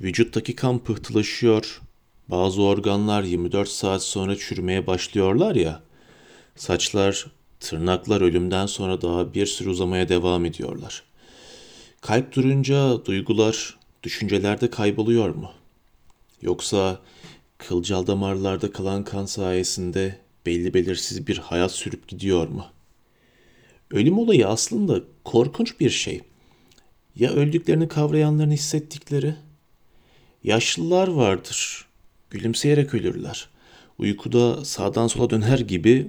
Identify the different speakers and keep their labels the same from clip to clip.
Speaker 1: Vücuttaki kan pıhtılaşıyor. Bazı organlar 24 saat sonra çürümeye başlıyorlar ya. Saçlar, tırnaklar ölümden sonra daha bir sürü uzamaya devam ediyorlar. Kalp durunca duygular, düşünceler de kayboluyor mu? Yoksa kılcal damarlarda kalan kan sayesinde belli belirsiz bir hayat sürüp gidiyor mu? Ölüm olayı aslında korkunç bir şey. Ya öldüklerini kavrayanların hissettikleri? Yaşlılar vardır. Gülümseyerek ölürler. Uykuda sağdan sola döner gibi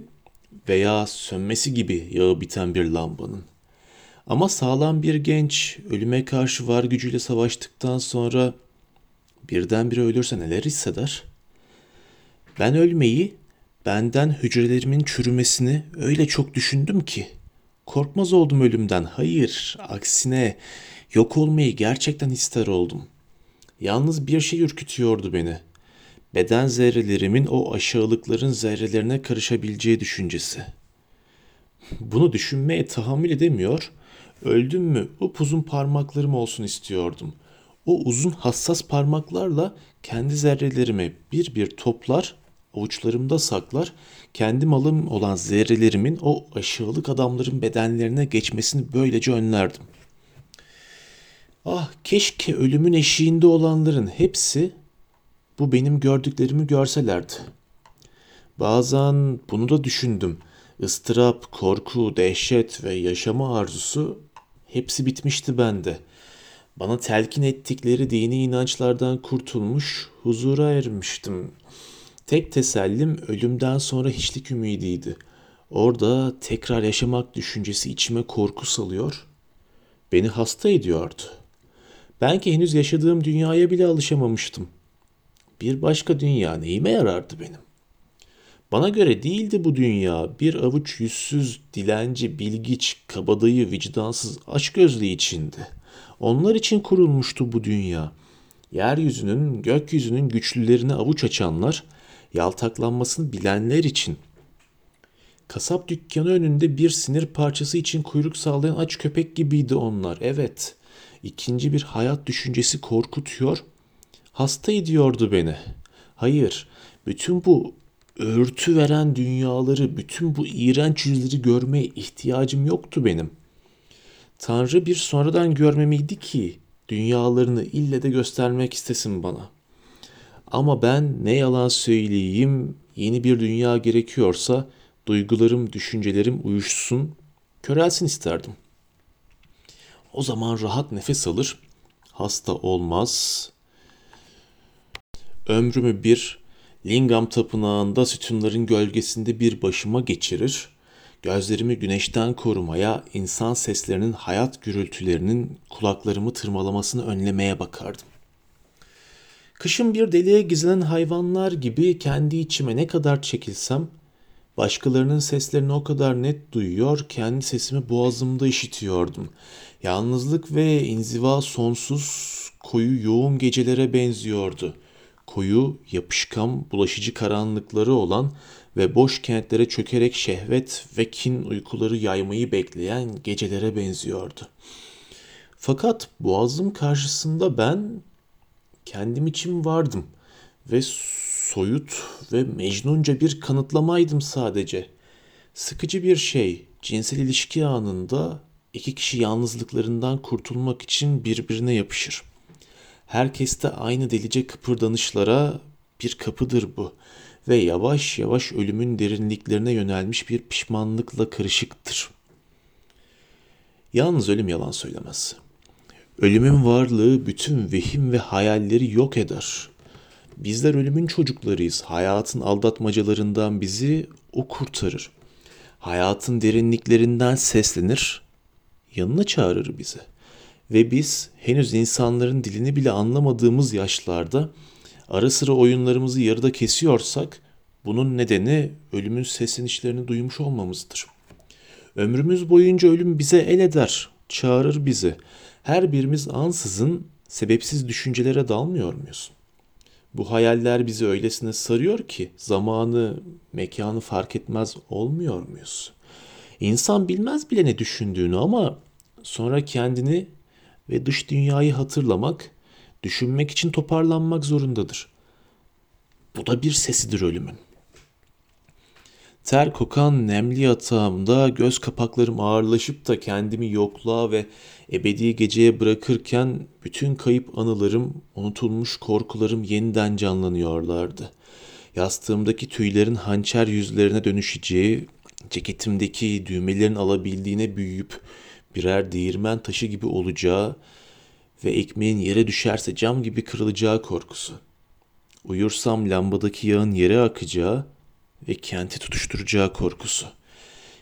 Speaker 1: veya sönmesi gibi yağı biten bir lambanın. Ama sağlam bir genç ölüme karşı var gücüyle savaştıktan sonra birdenbire ölürse neler hisseder? Ben ölmeyi, benden hücrelerimin çürümesini öyle çok düşündüm ki. Korkmaz oldum ölümden. Hayır, aksine yok olmayı gerçekten ister oldum. Yalnız bir şey ürkütüyordu beni. Beden zerrelerimin o aşağılıkların zerrelerine karışabileceği düşüncesi. Bunu düşünmeye tahammül edemiyor, öldüm mü upuzun parmaklarım olsun istiyordum. O uzun hassas parmaklarla kendi zerrelerimi bir bir toplar, avuçlarımda saklar, kendi malım olan zerrelerimin o aşağılık adamların bedenlerine geçmesini böylece önlerdim. Ah keşke ölümün eşiğinde olanların hepsi bu benim gördüklerimi görselerdi. Bazen bunu da düşündüm. Istırap, korku, dehşet ve yaşama arzusu hepsi bitmişti bende. Bana telkin ettikleri dini inançlardan kurtulmuş, huzura ermiştim. Tek tesellim ölümden sonra hiçlik ümidiydi. Orada tekrar yaşamak düşüncesi içime korku salıyor, beni hasta ediyordu. Ben ki henüz yaşadığım dünyaya bile alışamamıştım. Bir başka dünya neyime yarardı benim? Bana göre değildi bu dünya. Bir avuç yüzsüz, dilenci, bilgiç, kabadayı, vicdansız, açgözlü içindi. Onlar için kurulmuştu bu dünya. Yeryüzünün, gökyüzünün güçlülerine avuç açanlar, yaltaklanmasını bilenler için. Kasap dükkanı önünde bir sinir parçası için kuyruk sağlayan aç köpek gibiydi onlar. Evet, ikinci bir hayat düşüncesi korkutuyor, hasta ediyordu beni. Hayır, bütün bu örtü veren dünyaları, bütün bu iğrenç yüzleri görmeye ihtiyacım yoktu benim. Tanrı bir sonradan görmemiydi ki dünyalarını ille de göstermek istesin bana. Ama ben ne yalan söyleyeyim, yeni bir dünya gerekiyorsa duygularım, düşüncelerim uyuşsun, körelsin isterdim. O zaman rahat nefes alır, hasta olmaz. Ömrümü bir Lingam tapınağında sütunların gölgesinde bir başıma geçirir, gözlerimi güneşten korumaya, insan seslerinin hayat gürültülerinin kulaklarımı tırmalamasını önlemeye bakardım. Kışın bir deliğe gizlenen hayvanlar gibi kendi içime ne kadar çekilsem, başkalarının seslerini o kadar net duyuyor, kendi sesimi boğazımda işitiyordum. Yalnızlık ve inziva sonsuz, koyu yoğun gecelere benziyordu. Koyu, yapışkan, bulaşıcı karanlıkları olan ve boş kentlere çökerek şehvet ve kin uykuları yaymayı bekleyen gecelere benziyordu. Fakat boğazım karşısında ben kendim için vardım ve soyut ve mecnunca bir kanıtlamaydım sadece. Sıkıcı bir şey, cinsel ilişki anında iki kişi yalnızlıklarından kurtulmak için birbirine yapışır. Herkeste aynı delice kıpırdanışlara bir kapıdır bu ve yavaş yavaş ölümün derinliklerine yönelmiş bir pişmanlıkla karışıktır. Yalnız ölüm yalan söylemez. Ölümün varlığı bütün vehim ve hayalleri yok eder. Bizler ölümün çocuklarıyız. Hayatın aldatmacalarından bizi o kurtarır. Hayatın derinliklerinden seslenir, yanına çağırır bizi. Ve biz henüz insanların dilini bile anlamadığımız yaşlarda ara sıra oyunlarımızı yarıda kesiyorsak bunun nedeni ölümün seslenişlerini duymuş olmamızdır. Ömrümüz boyunca ölüm bize el eder, çağırır bizi. Her birimiz ansızın sebepsiz düşüncelere dalmıyor muyuz? Bu hayaller bizi öylesine sarıyor ki zamanı, mekanı fark etmez olmuyor muyuz? İnsan bilmez bile ne düşündüğünü ama sonra kendini ve dış dünyayı hatırlamak, Düşünmek için toparlanmak zorundadır. Bu da bir sesidir ölümün. Ter kokan nemli yatağımda göz kapaklarım ağırlaşıp da kendimi yokluğa ve ebedi geceye bırakırken bütün kayıp anılarım, unutulmuş korkularım yeniden canlanıyorlardı. Yastığımdaki tüylerin hançer yüzlerine dönüşeceği, ceketimdeki düğmelerin alabildiğine büyüyüp birer değirmen taşı gibi olacağı ve ekmeğin yere düşerse cam gibi kırılacağı korkusu. Uyursam lambadaki yağın yere akacağı ve kenti tutuşturacağı korkusu.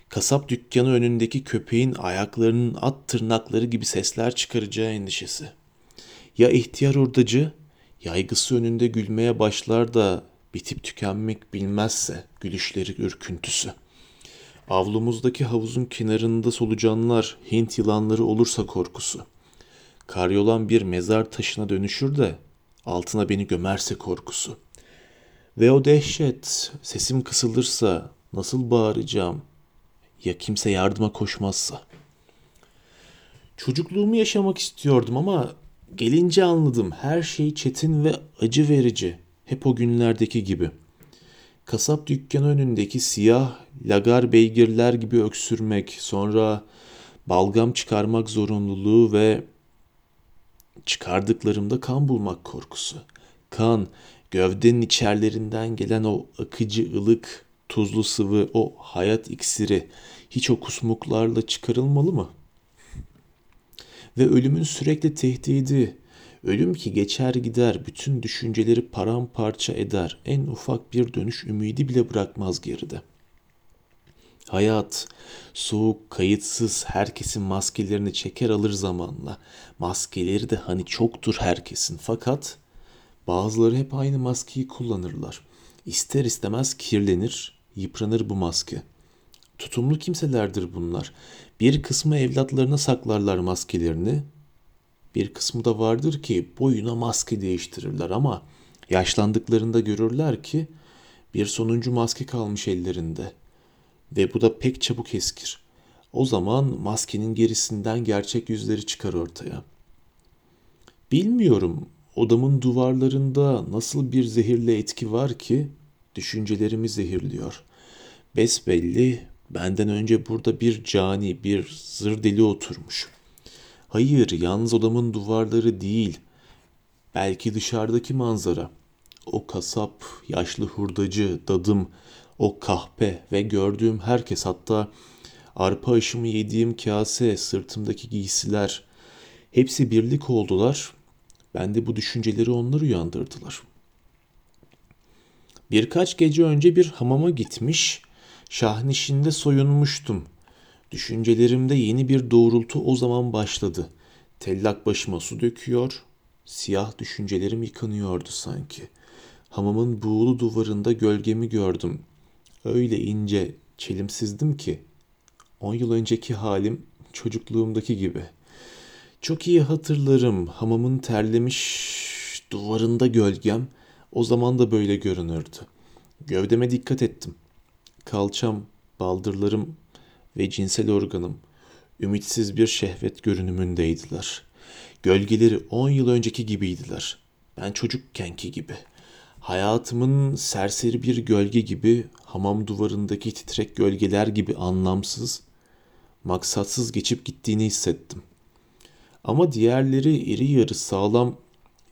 Speaker 1: Kasap dükkanı önündeki köpeğin ayaklarının at tırnakları gibi sesler çıkaracağı endişesi. Ya ihtiyar hurdacı yaygısı önünde gülmeye başlar da bitip tükenmek bilmezse gülüşleri ürküntüsü. Avlumuzdaki havuzun kenarında solucanlar, Hint yılanları olursa korkusu. Karyolan bir mezar taşına dönüşür de altına beni gömerse korkusu. Ve o dehşet, sesim kısılırsa nasıl bağıracağım? Ya kimse yardıma koşmazsa? Çocukluğumu yaşamak istiyordum ama gelince anladım her şey çetin ve acı verici. Hep o günlerdeki gibi. Kasap dükkanı önündeki siyah lagar beygirler gibi öksürmek, sonra balgam çıkarmak zorunluluğu ve çıkardıklarımda kan bulmak korkusu. Kan, gövdenin içerlerinden gelen o akıcı ılık, tuzlu sıvı, o hayat iksiri hiç o kusmuklarla çıkarılmalı mı? Ve ölümün sürekli tehdidi, ölüm ki geçer gider, bütün düşünceleri paramparça eder, en ufak bir dönüş ümidi bile bırakmaz geride. Hayat, soğuk, kayıtsız, herkesin maskelerini çeker alır zamanla. Maskeleri de hani çoktur herkesin fakat Bazıları hep aynı maskeyi kullanırlar. İster istemez kirlenir, yıpranır bu maske. Tutumlu kimselerdir bunlar. Bir kısmı evlatlarına saklarlar maskelerini. Bir kısmı da vardır ki boyuna maske değiştirirler ama yaşlandıklarında görürler ki bir sonuncu maske kalmış ellerinde. Ve bu da pek çabuk eskir. O zaman maskenin gerisinden gerçek yüzleri çıkar ortaya. Bilmiyorum Odamın duvarlarında nasıl bir zehirli etki var ki düşüncelerimi zehirliyor. Besbelli benden önce burada bir cani, bir zır deli oturmuş. Hayır, yalnız odamın duvarları değil. Belki dışarıdaki manzara. O kasap, yaşlı hurdacı, dadım, o kahpe ve gördüğüm herkes hatta arpa aşımı yediğim kase, sırtımdaki giysiler hepsi birlik oldular ben de bu düşünceleri onlar uyandırdılar. Birkaç gece önce bir hamama gitmiş, şahnişinde soyunmuştum. Düşüncelerimde yeni bir doğrultu o zaman başladı. Tellak başıma su döküyor, siyah düşüncelerim yıkanıyordu sanki. Hamamın buğulu duvarında gölgemi gördüm. Öyle ince, çelimsizdim ki. On yıl önceki halim çocukluğumdaki gibi.'' Çok iyi hatırlarım hamamın terlemiş duvarında gölgem o zaman da böyle görünürdü. Gövdeme dikkat ettim. Kalçam, baldırlarım ve cinsel organım ümitsiz bir şehvet görünümündeydiler. Gölgeleri on yıl önceki gibiydiler. Ben çocukkenki gibi. Hayatımın serseri bir gölge gibi, hamam duvarındaki titrek gölgeler gibi anlamsız, maksatsız geçip gittiğini hissettim. Ama diğerleri iri yarı sağlam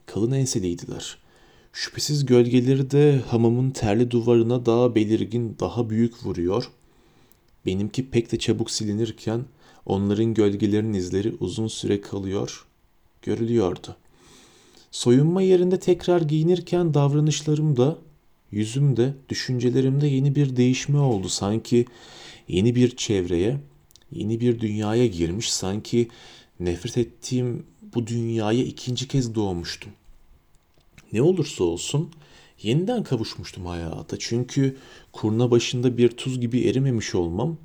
Speaker 1: kalın enseliydiler. Şüphesiz gölgeleri de hamamın terli duvarına daha belirgin, daha büyük vuruyor. Benimki pek de çabuk silinirken onların gölgelerinin izleri uzun süre kalıyor, görülüyordu. Soyunma yerinde tekrar giyinirken davranışlarımda, yüzümde, düşüncelerimde yeni bir değişme oldu. Sanki yeni bir çevreye, yeni bir dünyaya girmiş, sanki nefret ettiğim bu dünyaya ikinci kez doğmuştum. Ne olursa olsun yeniden kavuşmuştum hayata. Çünkü kurna başında bir tuz gibi erimemiş olmam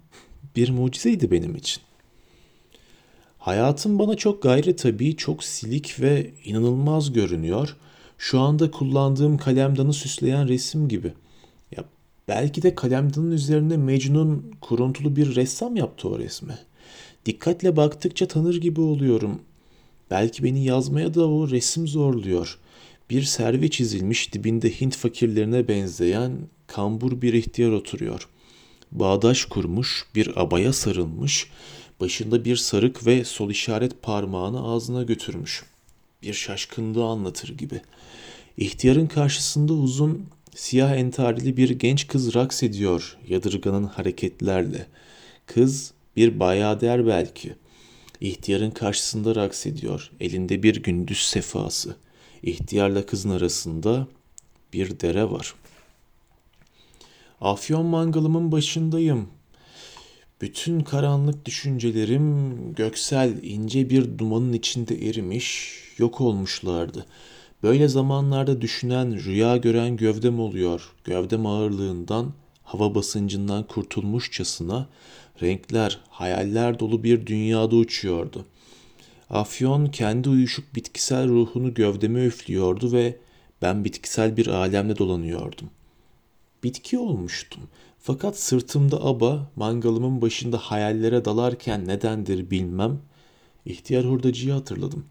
Speaker 1: bir mucizeydi benim için. Hayatım bana çok gayri tabii, çok silik ve inanılmaz görünüyor. Şu anda kullandığım kalemdanı süsleyen resim gibi. Ya belki de kalemdanın üzerine Mecnun kuruntulu bir ressam yaptı o resmi. Dikkatle baktıkça tanır gibi oluyorum. Belki beni yazmaya da o resim zorluyor. Bir servi çizilmiş dibinde Hint fakirlerine benzeyen kambur bir ihtiyar oturuyor. Bağdaş kurmuş, bir abaya sarılmış, başında bir sarık ve sol işaret parmağını ağzına götürmüş. Bir şaşkınlığı anlatır gibi. İhtiyarın karşısında uzun, siyah entarili bir genç kız raks ediyor yadırganın hareketlerle. Kız bir bayader belki. İhtiyarın karşısında raks ediyor. Elinde bir gündüz sefası. İhtiyarla kızın arasında bir dere var. Afyon mangalımın başındayım. Bütün karanlık düşüncelerim göksel ince bir dumanın içinde erimiş, yok olmuşlardı. Böyle zamanlarda düşünen, rüya gören gövdem oluyor. Gövdem ağırlığından, hava basıncından kurtulmuşçasına renkler, hayaller dolu bir dünyada uçuyordu. Afyon kendi uyuşuk bitkisel ruhunu gövdeme üflüyordu ve ben bitkisel bir alemde dolanıyordum. Bitki olmuştum. Fakat sırtımda aba, mangalımın başında hayallere dalarken nedendir bilmem, ihtiyar hurdacıyı hatırladım.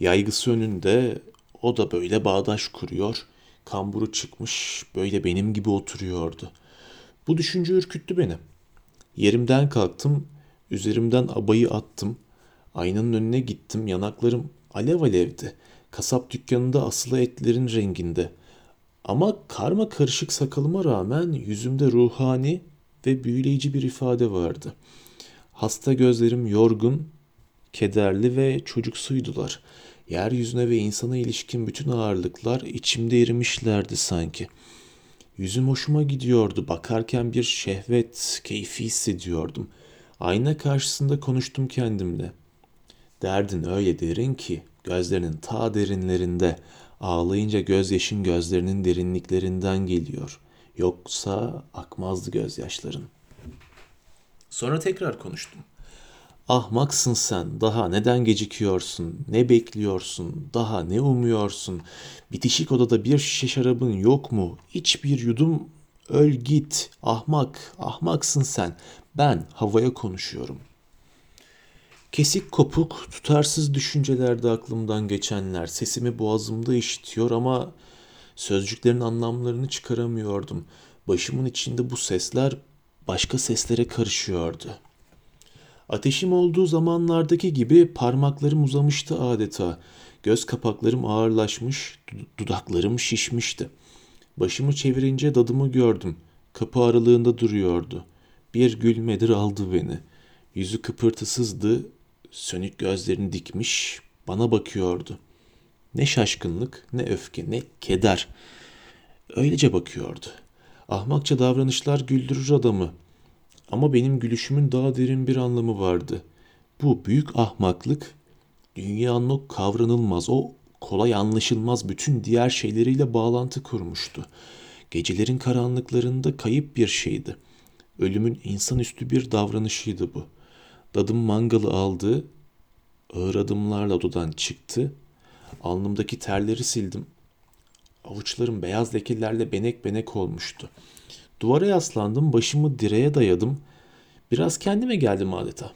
Speaker 1: Yaygısı önünde o da böyle bağdaş kuruyor, kamburu çıkmış, böyle benim gibi oturuyordu. Bu düşünce ürküttü beni. Yerimden kalktım, üzerimden abayı attım. Aynanın önüne gittim, yanaklarım alev alevdi. Kasap dükkanında asılı etlerin renginde. Ama karma karışık sakalıma rağmen yüzümde ruhani ve büyüleyici bir ifade vardı. Hasta gözlerim yorgun, kederli ve çocuksuydular. Yeryüzüne ve insana ilişkin bütün ağırlıklar içimde erimişlerdi sanki. Yüzüm hoşuma gidiyordu. Bakarken bir şehvet, keyfi hissediyordum. Ayna karşısında konuştum kendimle. Derdin öyle derin ki gözlerinin ta derinlerinde. Ağlayınca gözyaşın gözlerinin derinliklerinden geliyor. Yoksa akmazdı gözyaşların. Sonra tekrar konuştum. Ahmaksın sen, daha neden gecikiyorsun, ne bekliyorsun, daha ne umuyorsun? Bitişik odada bir şişe şarabın yok mu? İç bir yudum, öl git, ahmak, ahmaksın sen. Ben havaya konuşuyorum. Kesik kopuk, tutarsız düşüncelerde aklımdan geçenler sesimi boğazımda işitiyor ama sözcüklerin anlamlarını çıkaramıyordum. Başımın içinde bu sesler başka seslere karışıyordu.'' Ateşim olduğu zamanlardaki gibi parmaklarım uzamıştı adeta. Göz kapaklarım ağırlaşmış, dudaklarım şişmişti. Başımı çevirince dadımı gördüm. Kapı aralığında duruyordu. Bir gülmedir aldı beni. Yüzü kıpırtısızdı, sönük gözlerini dikmiş, bana bakıyordu. Ne şaşkınlık, ne öfke, ne keder. Öylece bakıyordu. Ahmakça davranışlar güldürür adamı. Ama benim gülüşümün daha derin bir anlamı vardı. Bu büyük ahmaklık dünyanın kavranılmaz, o kolay anlaşılmaz bütün diğer şeyleriyle bağlantı kurmuştu. Gecelerin karanlıklarında kayıp bir şeydi. Ölümün insanüstü bir davranışıydı bu. Dadım mangalı aldı, ağır adımlarla odadan çıktı. Alnımdaki terleri sildim. Avuçlarım beyaz lekelerle benek benek olmuştu. Duvara yaslandım, başımı direğe dayadım. Biraz kendime geldim adeta.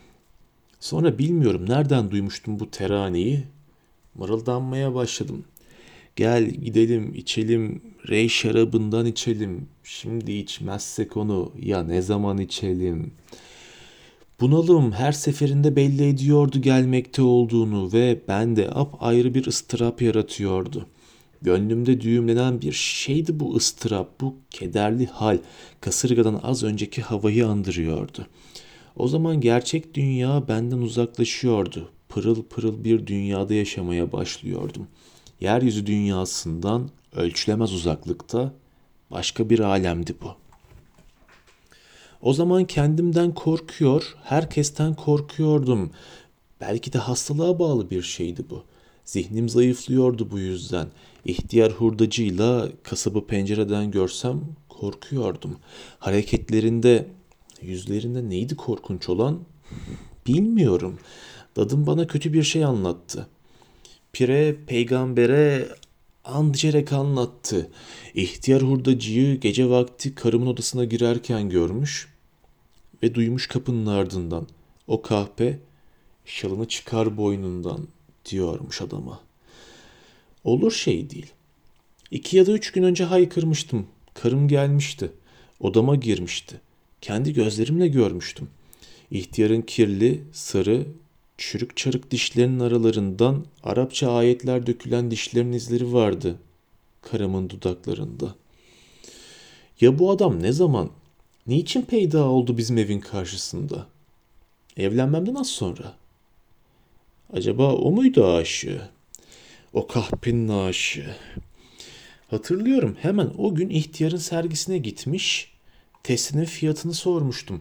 Speaker 1: Sonra bilmiyorum nereden duymuştum bu teraneyi. Mırıldanmaya başladım. Gel gidelim içelim, rey şarabından içelim. Şimdi içmezsek onu ya ne zaman içelim? Bunalım her seferinde belli ediyordu gelmekte olduğunu ve ben de ap ayrı bir ıstırap yaratıyordu.'' Gönlümde düğümlenen bir şeydi bu ıstırap, bu kederli hal. Kasırgadan az önceki havayı andırıyordu. O zaman gerçek dünya benden uzaklaşıyordu. Pırıl pırıl bir dünyada yaşamaya başlıyordum. Yeryüzü dünyasından ölçülemez uzaklıkta başka bir alemdi bu. O zaman kendimden korkuyor, herkesten korkuyordum. Belki de hastalığa bağlı bir şeydi bu. Zihnim zayıflıyordu bu yüzden. İhtiyar hurdacıyla kasabı pencereden görsem korkuyordum. Hareketlerinde, yüzlerinde neydi korkunç olan bilmiyorum. Dadım bana kötü bir şey anlattı. Pire peygambere andırerek anlattı. İhtiyar hurdacıyı gece vakti karımın odasına girerken görmüş ve duymuş kapının ardından. O kahpe şalını çıkar boynundan, diyormuş adama. Olur şey değil. İki ya da üç gün önce haykırmıştım. Karım gelmişti. Odama girmişti. Kendi gözlerimle görmüştüm. İhtiyarın kirli, sarı, çürük çarık dişlerinin aralarından Arapça ayetler dökülen dişlerin izleri vardı. Karımın dudaklarında. Ya bu adam ne zaman, niçin peyda oldu bizim evin karşısında? Evlenmemden az sonra. Acaba o muydu aşığı? O kahpenin aşığı. Hatırlıyorum hemen o gün ihtiyarın sergisine gitmiş, testinin fiyatını sormuştum.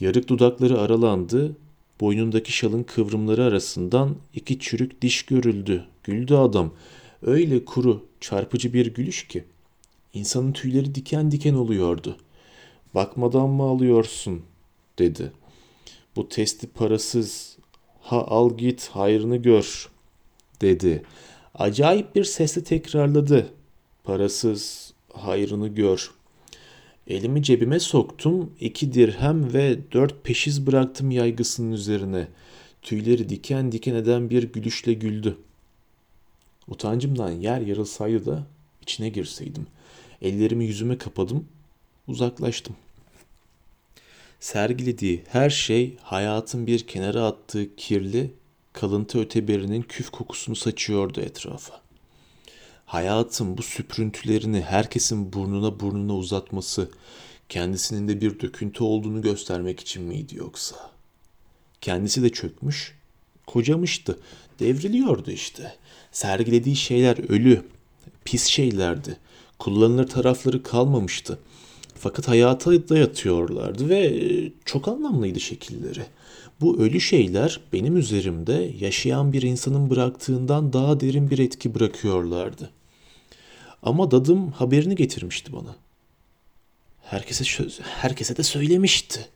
Speaker 1: Yarık dudakları aralandı, boynundaki şalın kıvrımları arasından iki çürük diş görüldü. Güldü adam. Öyle kuru, çarpıcı bir gülüş ki. İnsanın tüyleri diken diken oluyordu. Bakmadan mı alıyorsun? dedi. Bu testi parasız. Ha al git hayrını gör dedi. Acayip bir sesle tekrarladı. Parasız hayrını gör. Elimi cebime soktum, iki dirhem ve dört peşiz bıraktım yaygısının üzerine. Tüyleri diken diken eden bir gülüşle güldü. Utancımdan yer yarılsaydı da içine girseydim. Ellerimi yüzüme kapadım, uzaklaştım. Sergilediği her şey hayatın bir kenara attığı kirli, kalıntı öteberinin küf kokusunu saçıyordu etrafa. Hayatın bu süprüntülerini herkesin burnuna burnuna uzatması, kendisinin de bir döküntü olduğunu göstermek için miydi yoksa? Kendisi de çökmüş, kocamıştı, devriliyordu işte. Sergilediği şeyler ölü, pis şeylerdi. Kullanılır tarafları kalmamıştı. Fakat hayata dayatıyorlardı ve e, çok anlamlıydı şekilleri. Bu ölü şeyler benim üzerimde yaşayan bir insanın bıraktığından daha derin bir etki bırakıyorlardı. Ama dadım haberini getirmişti bana. Herkese herkese de söylemişti.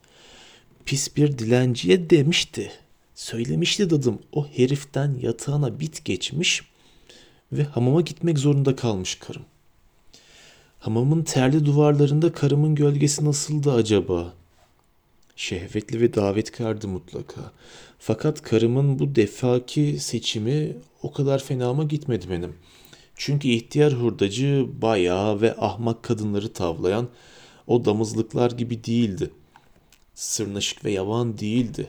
Speaker 1: Pis bir dilenciye demişti. Söylemişti dadım o heriften yatağına bit geçmiş ve hamama gitmek zorunda kalmış karım. Hamamın terli duvarlarında karımın gölgesi nasıldı acaba? Şehvetli ve davetkardı mutlaka. Fakat karımın bu defaki seçimi o kadar fenama gitmedi benim. Çünkü ihtiyar hurdacı bayağı ve ahmak kadınları tavlayan o damızlıklar gibi değildi. Sırnaşık ve yavan değildi.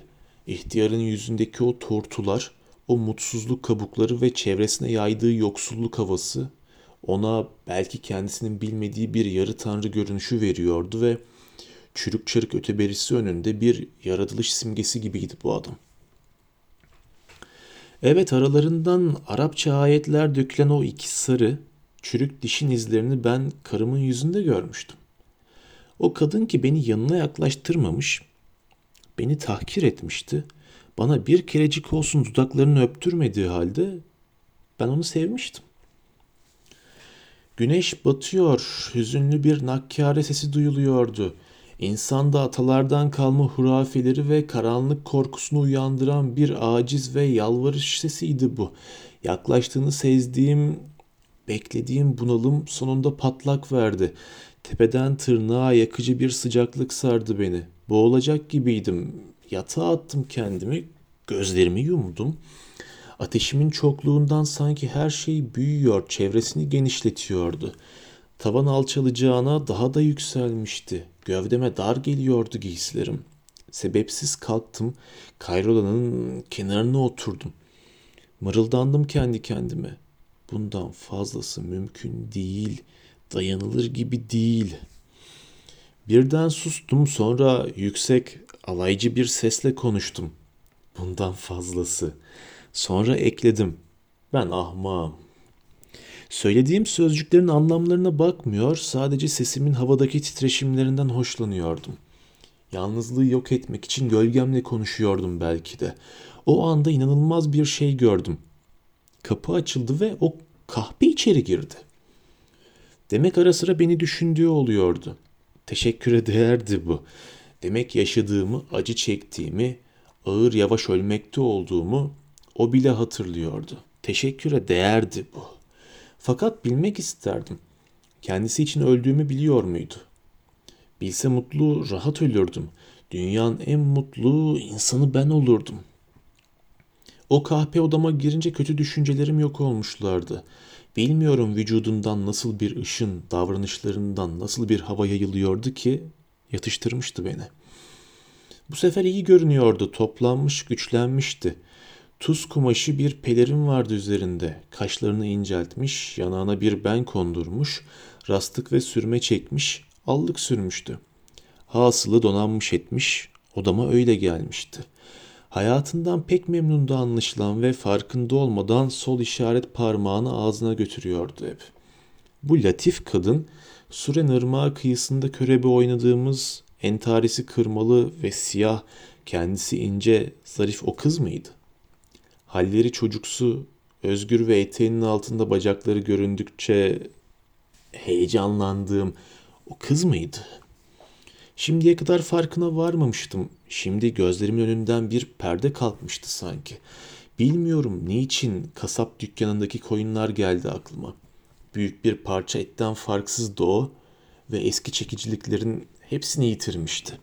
Speaker 1: İhtiyarın yüzündeki o tortular, o mutsuzluk kabukları ve çevresine yaydığı yoksulluk havası ona belki kendisinin bilmediği bir yarı tanrı görünüşü veriyordu ve çürük çırık öteberisi önünde bir yaratılış simgesi gibiydi bu adam. Evet aralarından Arapça ayetler dökülen o iki sarı, çürük dişin izlerini ben karımın yüzünde görmüştüm. O kadın ki beni yanına yaklaştırmamış, beni tahkir etmişti. Bana bir kerecik olsun dudaklarını öptürmediği halde ben onu sevmiştim. Güneş batıyor, hüzünlü bir nakkare sesi duyuluyordu. İnsanda atalardan kalma hurafeleri ve karanlık korkusunu uyandıran bir aciz ve yalvarış sesiydi bu. Yaklaştığını sezdiğim, beklediğim bunalım sonunda patlak verdi. Tepeden tırnağa yakıcı bir sıcaklık sardı beni. Boğulacak gibiydim. Yatağa attım kendimi, gözlerimi yumdum. Ateşimin çokluğundan sanki her şey büyüyor, çevresini genişletiyordu. Tavan alçalacağına daha da yükselmişti. Gövdeme dar geliyordu giysilerim. Sebepsiz kalktım, kayrolanın kenarına oturdum. Mırıldandım kendi kendime. Bundan fazlası mümkün değil, dayanılır gibi değil. Birden sustum sonra yüksek, alaycı bir sesle konuştum. Bundan fazlası. Sonra ekledim. Ben ahmağım. Söylediğim sözcüklerin anlamlarına bakmıyor, sadece sesimin havadaki titreşimlerinden hoşlanıyordum. Yalnızlığı yok etmek için gölgemle konuşuyordum belki de. O anda inanılmaz bir şey gördüm. Kapı açıldı ve o kahpe içeri girdi. Demek ara sıra beni düşündüğü oluyordu. Teşekküre değerdi bu. Demek yaşadığımı, acı çektiğimi, ağır yavaş ölmekte olduğumu o bile hatırlıyordu. Teşekküre değerdi bu. Fakat bilmek isterdim. Kendisi için öldüğümü biliyor muydu? Bilse mutlu, rahat ölürdüm. Dünyanın en mutlu insanı ben olurdum. O kahpe odama girince kötü düşüncelerim yok olmuşlardı. Bilmiyorum vücudundan nasıl bir ışın, davranışlarından nasıl bir hava yayılıyordu ki yatıştırmıştı beni. Bu sefer iyi görünüyordu, toplanmış, güçlenmişti. Tuz kumaşı bir pelerin vardı üzerinde. Kaşlarını inceltmiş, yanağına bir ben kondurmuş, rastık ve sürme çekmiş, allık sürmüştü. Hasılı donanmış etmiş, odama öyle gelmişti. Hayatından pek memnundu anlaşılan ve farkında olmadan sol işaret parmağını ağzına götürüyordu hep. Bu latif kadın Suren Irmağı kıyısında körebe oynadığımız entarisi kırmalı ve siyah, kendisi ince, zarif o kız mıydı? Halleri çocuksu, özgür ve eteğinin altında bacakları göründükçe heyecanlandığım o kız mıydı? Şimdiye kadar farkına varmamıştım. Şimdi gözlerimin önünden bir perde kalkmıştı sanki. Bilmiyorum niçin kasap dükkanındaki koyunlar geldi aklıma. Büyük bir parça etten farksızdı o ve eski çekiciliklerin hepsini yitirmişti.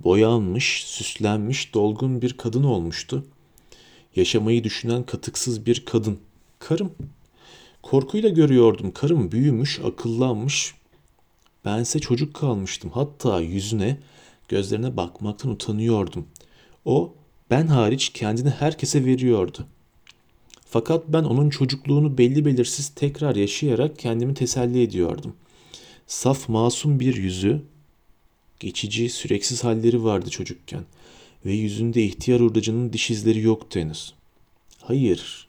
Speaker 1: Boyanmış, süslenmiş, dolgun bir kadın olmuştu. Yaşamayı düşünen katıksız bir kadın. Karım. Korkuyla görüyordum. Karım büyümüş, akıllanmış. Bense çocuk kalmıştım. Hatta yüzüne, gözlerine bakmaktan utanıyordum. O, ben hariç kendini herkese veriyordu. Fakat ben onun çocukluğunu belli belirsiz tekrar yaşayarak kendimi teselli ediyordum. Saf masum bir yüzü, geçici, süreksiz halleri vardı çocukken ve yüzünde ihtiyar hurdacının diş izleri yoktu henüz. Hayır,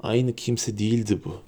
Speaker 1: aynı kimse değildi bu.